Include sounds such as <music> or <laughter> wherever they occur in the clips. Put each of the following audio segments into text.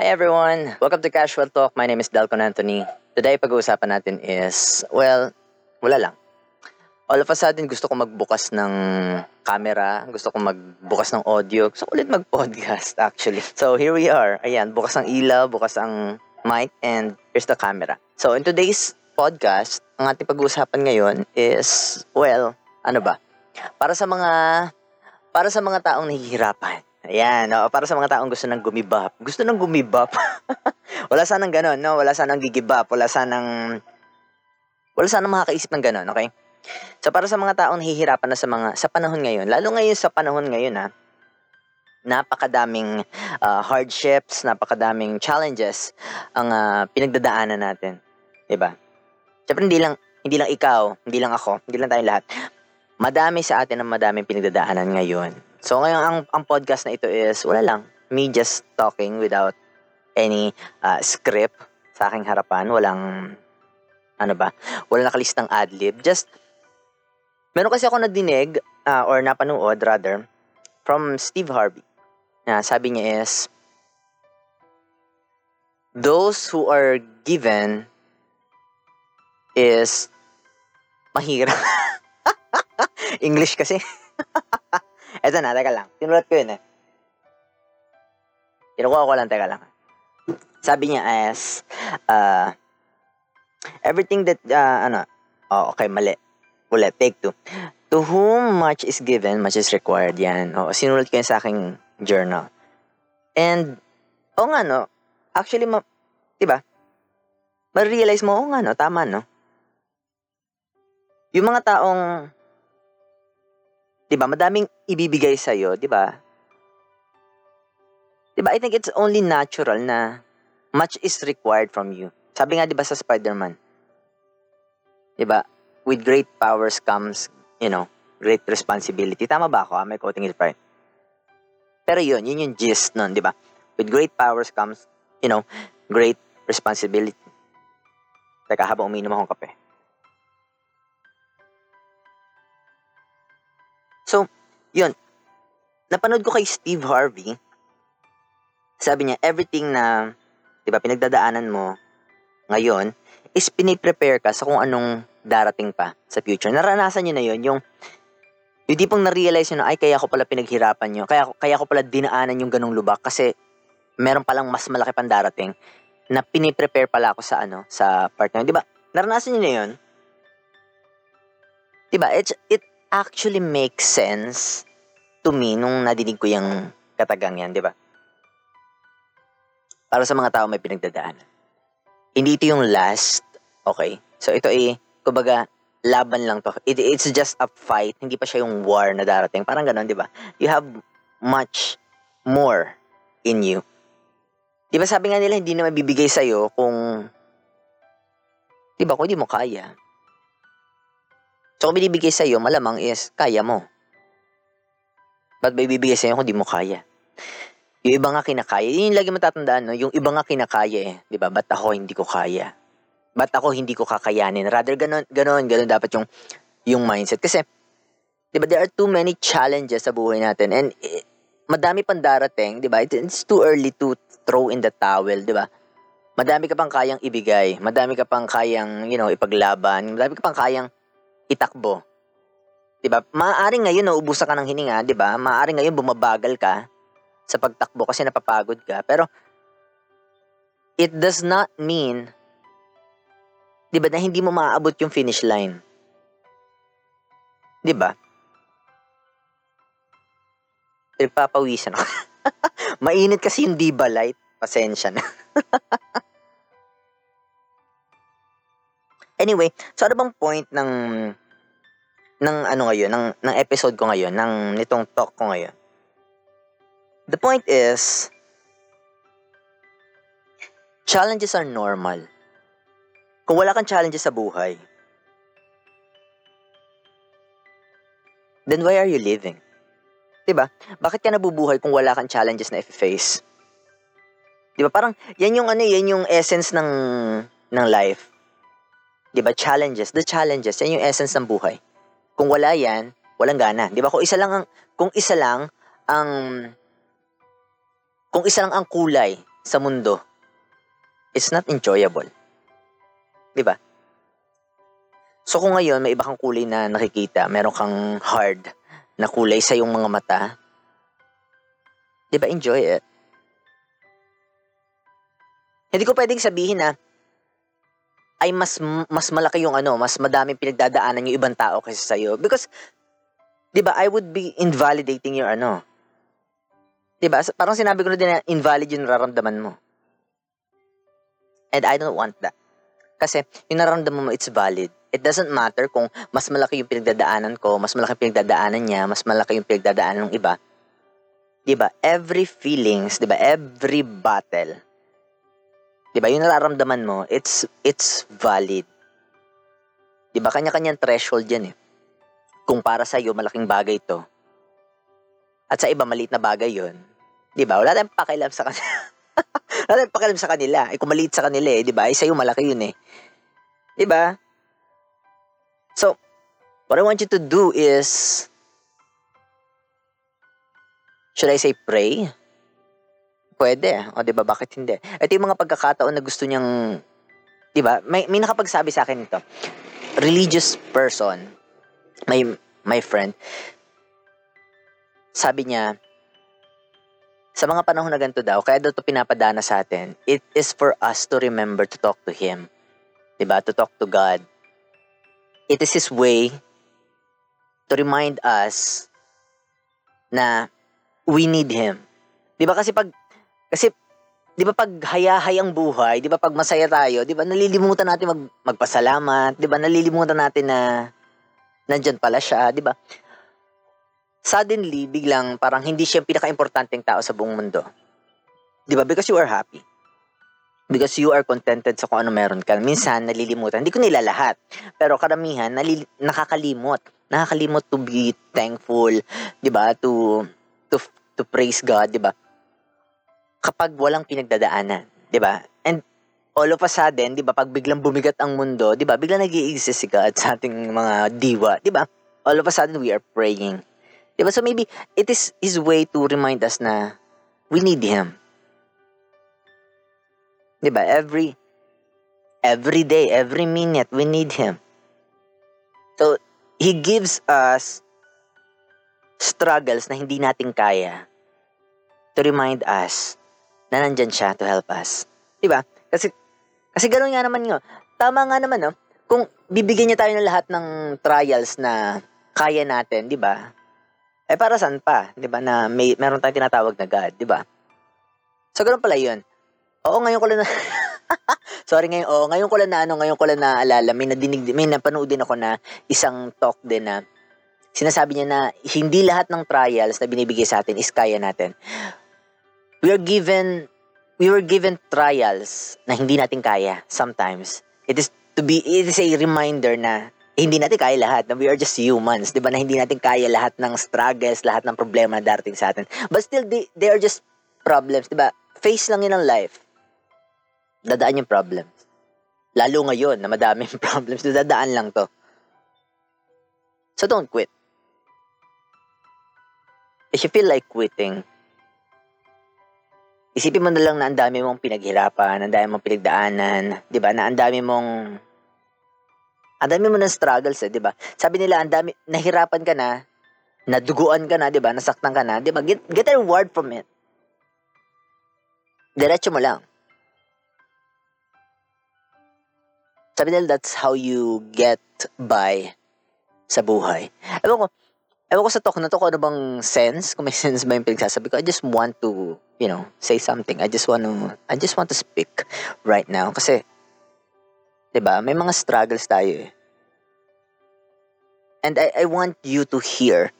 Hi everyone! Welcome to Casual Talk. My name is Dalcon Anthony. Today, pag-uusapan natin is, well, wala lang. All of a sudden, gusto ko magbukas ng camera, gusto ko magbukas ng audio, gusto ko ulit mag-podcast actually. So, here we are. Ayan, bukas ang ilaw, bukas ang mic, and here's the camera. So, in today's podcast, ang ating pag-uusapan ngayon is, well, ano ba? Para sa mga, para sa mga taong nahihirapan. Ayan, no? para sa mga taong gusto nang gumibap. Gusto nang gumibap. <laughs> wala sanang ganon, no? Wala sanang gigibap. Wala sanang, wala sanang makakaisip ng ganon, okay? So, para sa mga taong nahihirapan na sa mga, sa panahon ngayon, lalo ngayon sa panahon ngayon, ha, napakadaming uh, hardships, napakadaming challenges ang uh, pinagdadaanan natin. 'Di ba? Siyempre hindi lang hindi lang ikaw, hindi lang ako, hindi lang tayo lahat. Madami sa atin ang madaming pinagdadaanan ngayon. So ngayon ang ang podcast na ito is wala lang, me just talking without any uh, script sa aking harapan, walang ano ba, wala nakalistang ad-lib. Just meron kasi ako nadinig uh, or napanood rather from Steve Harvey. Na sabi niya is those who are given is mahirap. <laughs> English kasi. <laughs> Eto na, teka lang. Tinulat ko yun eh. Kinukuha ko lang, teka lang. Sabi niya as, uh, everything that, uh, ano, oh, okay, mali. Ulit, take two. To whom much is given, much is required. Yan. Oh, sinulat ko yun sa aking journal. And, oh nga, no, actually, ma, diba, ma-realize mo, oh nga, no, tama, no? Yung mga taong 'di ba, madaming ibibigay sa iyo, 'di ba? 'Di ba? I think it's only natural na much is required from you. Sabi nga 'di ba sa Spider-Man? 'Di ba? With great powers comes, you know, great responsibility. Tama ba ako? Ah? May quoting it right. Pero yun, yun yung gist nun, di ba? With great powers comes, you know, great responsibility. Teka, habang uminom akong kape. So, yun. Napanood ko kay Steve Harvey. Sabi niya, everything na, di ba, pinagdadaanan mo ngayon is piniprepare ka sa kung anong darating pa sa future. Naranasan niyo na yun, yung yung di pong na-realize nyo na, ay, kaya ko pala pinaghirapan nyo. Kaya, kaya ko pala dinaanan yung ganong lubak kasi meron palang mas malaki pang darating na piniprepare pala ako sa ano, sa partner. Di ba? Naranasan niyo na yun? Di ba? It actually makes sense to me nung nadinig ko yung katagang yan, di ba? Para sa mga tao may pinagdadaanan. Hindi ito yung last, okay? So ito ay, kumbaga, laban lang to. It, it's just a fight, hindi pa siya yung war na darating. Parang ganun, di ba? You have much more in you. Di ba sabi nga nila, hindi na mabibigay sa'yo kung, di ba, kung hindi mo kaya. So, kung binibigay sa'yo, malamang is, kaya mo. Ba't ba ibibigay sa'yo kung di mo kaya? Yung iba nga kinakaya. Yun yung lagi matatandaan, no? Yung iba nga kinakaya eh. Di ba? Ba't ako hindi ko kaya? Ba't ako hindi ko kakayanin? Rather, ganon, ganon, ganon dapat yung, yung mindset. Kasi, di ba, there are too many challenges sa buhay natin. And, eh, madami pang darating, di ba? It's too early to throw in the towel, di ba? Madami ka pang kayang ibigay. Madami ka pang kayang, you know, ipaglaban. Madami ka pang kayang itakbo. 'Di ba? Maaaring ngayon nauubusan ka ng hininga, 'di ba? Maaaring ngayon bumabagal ka sa pagtakbo kasi napapagod ka. Pero it does not mean 'di ba na hindi mo maaabot yung finish line. 'Di ba? Nagpapawisan ako. <laughs> Mainit kasi yung diba light. Pasensya na. <laughs> Anyway, so ano bang point ng ng ano ngayon, ng ng episode ko ngayon, ng nitong talk ko ngayon? The point is challenges are normal. Kung wala kang challenges sa buhay, then why are you living? 'Di ba? Bakit ka nabubuhay kung wala kang challenges na i-face? 'Di ba? Parang yan yung ano, yan yung essence ng ng life 'Di ba? Challenges, the challenges, yan yung essence ng buhay. Kung wala yan, walang gana. 'Di ba? Kung isa lang ang kung isa lang ang kung isa lang ang kulay sa mundo, it's not enjoyable. Di ba? So kung ngayon may iba kang kulay na nakikita, meron kang hard na kulay sa iyong mga mata, di ba enjoy it? Hindi ko pwedeng sabihin na ay mas mas malaki yung ano, mas madaming pinagdadaanan yung ibang tao kaysa sa iyo because 'di ba, I would be invalidating your ano. 'Di ba? Parang sinabi ko na din na invalid yung nararamdaman mo. And I don't want that. Kasi yung nararamdaman mo, it's valid. It doesn't matter kung mas malaki yung pinagdadaanan ko, mas malaki yung pinagdadaanan niya, mas malaki yung pinagdadaanan ng iba. 'Di ba? Every feelings, 'di ba? Every battle 'Di ba? Yung nararamdaman mo, it's it's valid. 'Di ba? Kanya-kanyang threshold 'yan eh. Kung para sa iyo malaking bagay 'to. At sa iba maliit na bagay 'yon. 'Di ba? Wala tayong pakialam sa kanila. <laughs> Wala tayong pakialam sa kanila. Eh kung maliit sa kanila eh, 'di ba? Eh sa iyo malaki 'yun eh. 'Di ba? So, what I want you to do is Should I say pray? Pwede. O, di ba? Bakit hindi? Ito yung mga pagkakataon na gusto niyang, di ba? May, may nakapagsabi sa akin ito. Religious person, my, my friend, sabi niya, sa mga panahon na ganito daw, kaya daw ito pinapadana sa atin, it is for us to remember to talk to Him. Diba? To talk to God. It is His way to remind us na we need Him. Diba kasi pag kasi, di ba pag hayahayang buhay, di ba pag masaya tayo, di ba nalilimutan natin mag, magpasalamat, di ba nalilimutan natin na nandyan pala siya, di ba? Suddenly, biglang parang hindi siya pinaka-importanteng tao sa buong mundo. Di ba? Because you are happy. Because you are contented sa kung ano meron ka. Minsan, nalilimutan. Hindi ko nila lahat. Pero karamihan, nalili- nakakalimot. Nakakalimot to be thankful, di ba? To, to, to praise God, di ba? Kapag walang pinagdadaanan, 'di ba? And all of a sudden, 'di ba, pag biglang bumigat ang mundo, 'di ba? Biglang nag-i-exist si God sa ating mga diwa, 'di ba? All of a sudden we are praying. 'Di ba? So maybe it is his way to remind us na we need him. 'Di ba? Every every day, every minute we need him. So he gives us struggles na hindi natin kaya to remind us na nandyan siya to help us. Ba? Kasi, kasi gano'n nga naman yun. Tama nga naman, no? Kung bibigyan niya tayo ng lahat ng trials na kaya natin, di ba? Eh, para saan pa? Di ba? Na may, meron tayong tinatawag na God, di ba? So, gano'n pala yun. Oo, ngayon ko lang na... <laughs> Sorry ngayon, oo, ngayon ko lang na ano, ngayon ko lang naaalala, may nadinig, may napanood din ako na isang talk din na sinasabi niya na hindi lahat ng trials na binibigay sa atin is kaya natin we are given we were given trials na hindi natin kaya sometimes. It is to be it is a reminder na hindi natin kaya lahat, na we are just humans, 'di ba? Na hindi natin kaya lahat ng struggles, lahat ng problema na darating sa atin. But still they, they are just problems, 'di ba? Face lang 'yun ng life. Dadaan yung problems. Lalo ngayon na madaming <laughs> problems, dadaan lang 'to. So don't quit. If you feel like quitting, Isipin mo na lang na ang dami mong pinaghirapan, ang dami mong pinagdaanan, 'di ba? Na ang dami mong ang dami mo ng struggles, eh, 'di ba? Sabi nila ang dami nahirapan ka na, naduguan ka na, 'di ba? Nasaktan ka na, 'di ba? Get, get a reward from it. Diretso mo lang. Sabi nila that's how you get by sa buhay. Ewan ko, ewan ko sa talk na to kung ano bang sense, kung may <laughs> sense ba yung pinagsasabi ko. I just want to, you know, say something. I just want to, I just want to speak right now. Kasi, di ba, may mga struggles tayo eh. And I, I want you to hear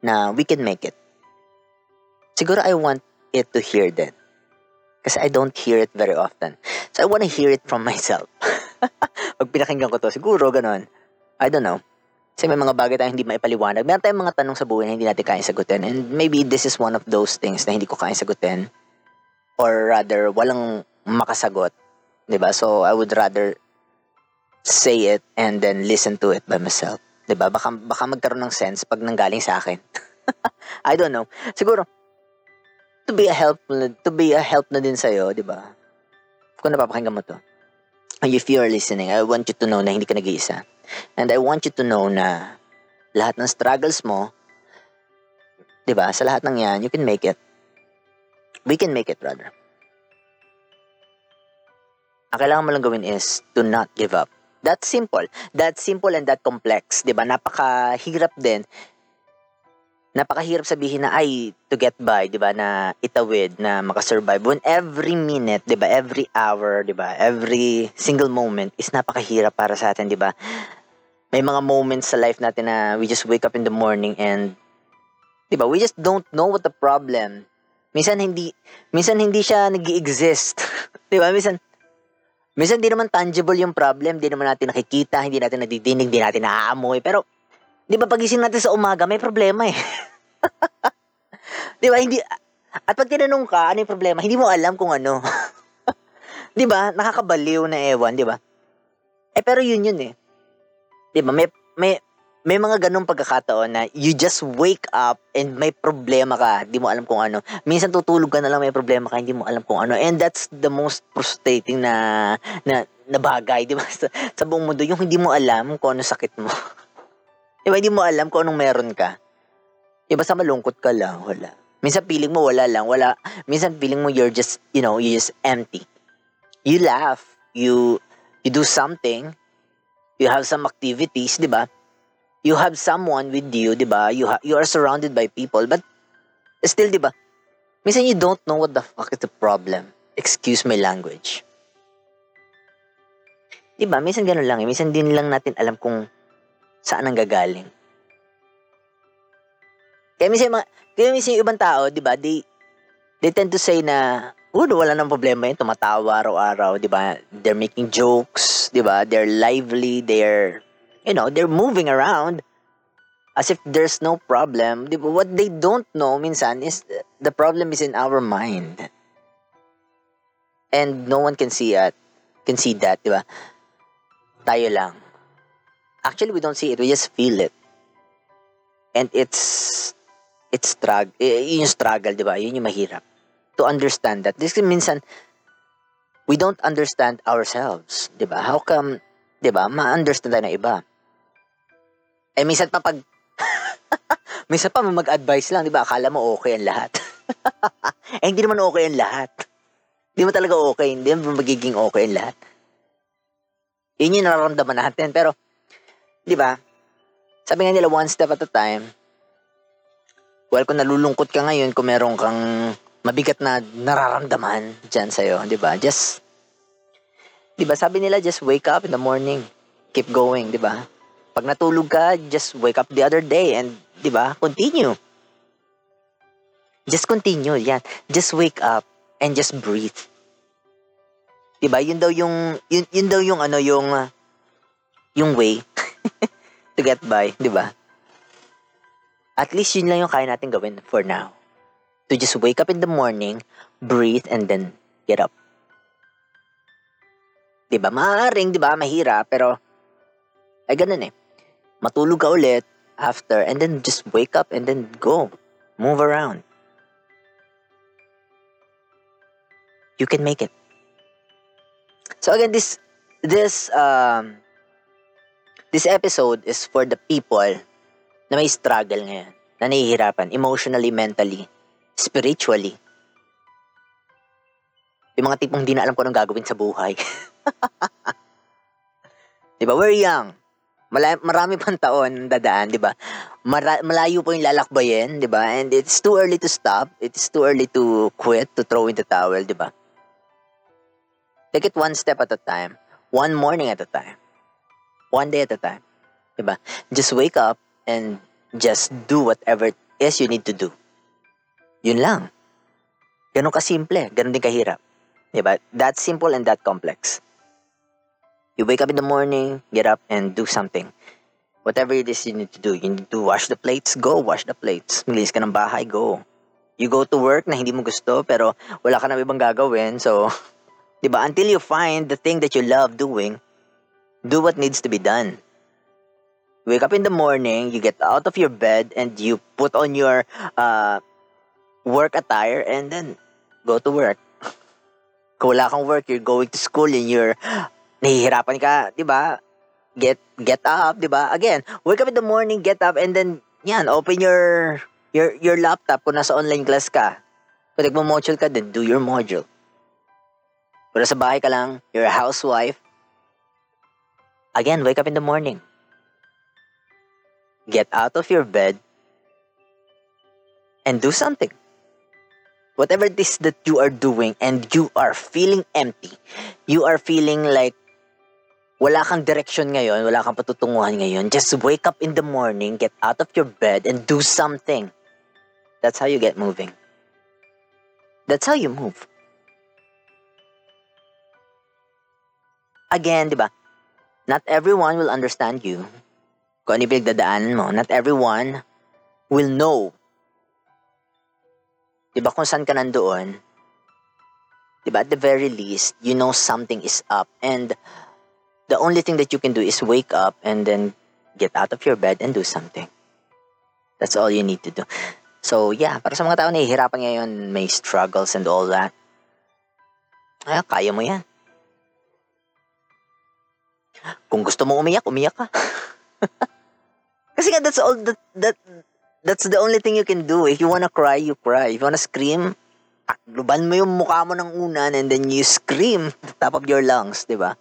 na we can make it. Siguro I want it to hear that. Kasi I don't hear it very often. So I want to hear it from <laughs> myself. Pag pinakinggan ko to, siguro ganon. I don't know. Kasi may mga bagay tayong hindi maipaliwanag. Meron tayong mga tanong sa buhay na hindi natin kaya sagutin. And maybe this is one of those things na hindi ko kaya sagutin. Or rather, walang makasagot. ba diba? So, I would rather say it and then listen to it by myself. ba diba? Baka, baka magkaroon ng sense pag nanggaling sa akin. <laughs> I don't know. Siguro, to be a help to be a help na din sa iyo, 'di ba? Kung napapakinggan mo 'to. If you are listening, I want you to know na hindi ka nag-iisa. And I want you to know na lahat ng struggles mo, 'di ba? Sa lahat ng 'yan, you can make it. We can make it, brother. Ang kailangan mo lang gawin is to not give up. That's simple. That's simple and that complex, 'di ba? Napakahirap din napakahirap sabihin na ay to get by, 'di ba, na itawid, na makasurvive. When every minute, 'di ba, every hour, 'di ba, every single moment is napakahirap para sa atin, 'di ba? May mga moments sa life natin na we just wake up in the morning and 'di ba, we just don't know what the problem. Minsan hindi minsan hindi siya nag-exist. <laughs> 'Di ba? Minsan minsan hindi naman tangible yung problem, hindi naman natin nakikita, hindi natin nadidinig, hindi natin naaamoy, pero Di ba pagising natin sa umaga, may problema eh. <laughs> di ba? Hindi, at pag tinanong ka, ano yung problema, hindi mo alam kung ano. <laughs> di ba? Nakakabaliw na ewan, di ba? Eh, pero yun yun eh. Di ba? May, may, may mga ganong pagkakataon na you just wake up and may problema ka, hindi mo alam kung ano. Minsan tutulog ka na lang may problema ka, hindi mo alam kung ano. And that's the most frustrating na na, na bagay, di ba? <laughs> Sa, sa buong mundo, yung hindi mo alam kung ano sakit mo. <laughs> Diba, hindi mo alam kung anong meron ka. Diba, sa malungkot ka lang, wala. Minsan feeling mo wala lang, wala. Minsan feeling mo you're just, you know, you're just empty. You laugh, you you do something, you have some activities, di ba? You have someone with you, di ba? You ha- you are surrounded by people, but still, di ba? Minsan you don't know what the fuck is the problem. Excuse my language. Di ba? Minsan ganun lang eh. Minsan din lang natin alam kung saan ang gagaling. Kaya minsan, mga, kaya minsan yung ibang tao, di ba, they, they tend to say na, oh, wala nang problema yun, tumatawa araw-araw, di ba? They're making jokes, di ba? They're lively, they're, you know, they're moving around as if there's no problem. Di ba? What they don't know minsan is the problem is in our mind. And no one can see it, can see that, di ba? Tayo lang. Actually, we don't see it. We just feel it. And it's, it's struggle. Yun yung struggle, di ba? Yun yung mahirap. To understand that. This minsan, we don't understand ourselves. Di ba? How come, di ba, ma-understand tayo ng iba? Eh, minsan pa pag, <laughs> minsan pa mag-advise lang, di ba? Akala mo okay ang lahat. <laughs> eh, hindi naman okay ang lahat. Hindi mo talaga okay. Hindi mo magiging okay ang lahat. Yun yung nararamdaman natin. Pero, 'Di ba? Sabi nga nila one step at a time. Well, kung nalulungkot ka ngayon, kung meron kang mabigat na nararamdaman dyan sa'yo, di ba? Just, di ba, sabi nila, just wake up in the morning. Keep going, di ba? Pag natulog ka, just wake up the other day and, di ba, continue. Just continue, yan. Just wake up and just breathe. Di ba? Yun daw yung, yun, yun daw yung ano, yung, yung way <laughs> to get by, di ba? At least yun lang yung kaya natin gawin for now. To just wake up in the morning, breathe, and then get up. Di ba? Maaaring, di ba? Mahirap, pero ay ganun eh. Matulog ka ulit after, and then just wake up and then go. Move around. You can make it. So again, this this um This episode is for the people na may struggle ngayon, na nahihirapan emotionally, mentally, spiritually. Yung mga tipong hindi na alam kung anong gagawin sa buhay. <laughs> di ba? We're young. Mala- marami pang taon dadaan, di ba? Mara- malayo po yung lalakbayin, di ba? And it's too early to stop. It's too early to quit, to throw in the towel, di ba? Take it one step at a time. One morning at a time. One day at a time. Diba? Just wake up and just do whatever it is you need to do. Yun lang. Ganun kasimple. Ganun din kahirap. Diba? That simple and that complex. You wake up in the morning, get up and do something. Whatever it is you need to do. You need to wash the plates, go wash the plates. Maglinis ka ng bahay, go. You go to work na hindi mo gusto pero wala ka na ibang gagawin. So, <laughs> di ba? Until you find the thing that you love doing, do what needs to be done. Wake up in the morning, you get out of your bed, and you put on your uh, work attire and then go to work. Kung wala kang work, you're going to school and you're nahihirapan ka, di ba? Get get up, di ba? Again, wake up in the morning, get up, and then, yan, open your your your laptop kung nasa online class ka. Kung nagmo-module ka, then do your module. Pero sa bahay ka lang, you're a housewife. Again, wake up in the morning. Get out of your bed and do something. Whatever it is that you are doing and you are feeling empty, you are feeling like wala kang direction ngayon, wala kang patutunguhan ngayon, just wake up in the morning, get out of your bed, and do something. That's how you get moving. That's how you move. Again, di ba? Not everyone will understand you. Kung ano yung mo, not everyone will know. Di ba kung saan ka nandoon, di ba at the very least, you know something is up. And the only thing that you can do is wake up and then get out of your bed and do something. That's all you need to do. So, yeah, para sa mga tao na nahihirapan ngayon, may struggles and all that, ay, kaya mo yan. Kung gusto mo umiyak, umiyak ka. <laughs> Kasi nga, that's all, that, that, that's the only thing you can do. If you wanna cry, you cry. If you wanna scream, takluban mo yung mukha mo ng unan and then you scream <laughs> top of your lungs, di ba?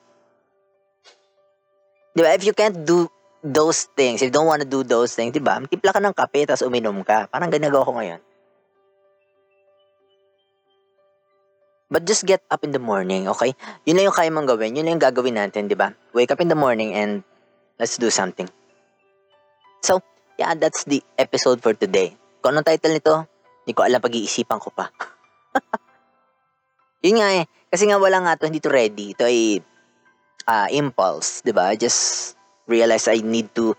Di ba? If you can't do those things, if you don't wanna do those things, di ba? Timpla ka ng kape, tapos uminom ka. Parang ginagawa ko ngayon. But just get up in the morning, okay? Yun lang yung kaya mong gawin. Yun lang yung gagawin natin, di ba? Wake up in the morning and let's do something. So, yeah, that's the episode for today. Kung anong title nito, hindi ko alam, pag-iisipan ko pa. <laughs> yun nga eh. Kasi nga wala nga to, hindi to ready. Ito ay uh, impulse, di ba? Just realized I need to,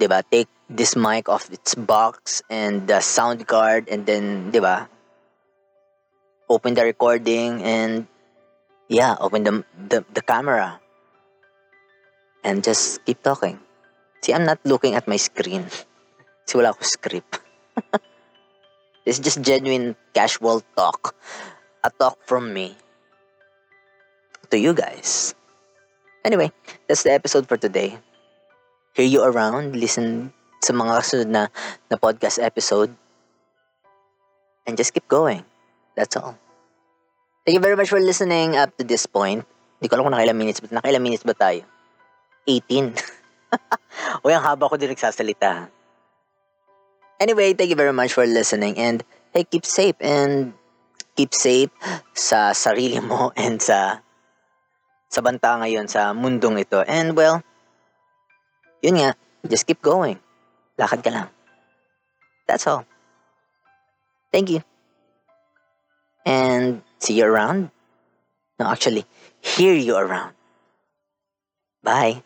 di ba, take this mic off its box and the sound card and then, di ba, open the recording and yeah, open the, the, the camera and just keep talking. See, I'm not looking at my screen. Kasi wala ako script. <laughs> It's just genuine casual talk. A talk from me to you guys. Anyway, that's the episode for today. Hear you around, listen sa mga kasunod na, na podcast episode, and just keep going. That's all. Thank you very much for listening up to this point. Hindi ko alam kung nakailang minutes, but nakailang minutes ba tayo? 18. <laughs> <laughs> Uy, ang haba ko din nagsasalita. Anyway, thank you very much for listening and hey, keep safe and keep safe sa sarili mo <laughs> and sa sa banta ngayon sa mundong ito. And well, yun nga, just keep going. Lakad ka lang. That's all. Thank you. And see you around. No, actually, hear you around. Bye.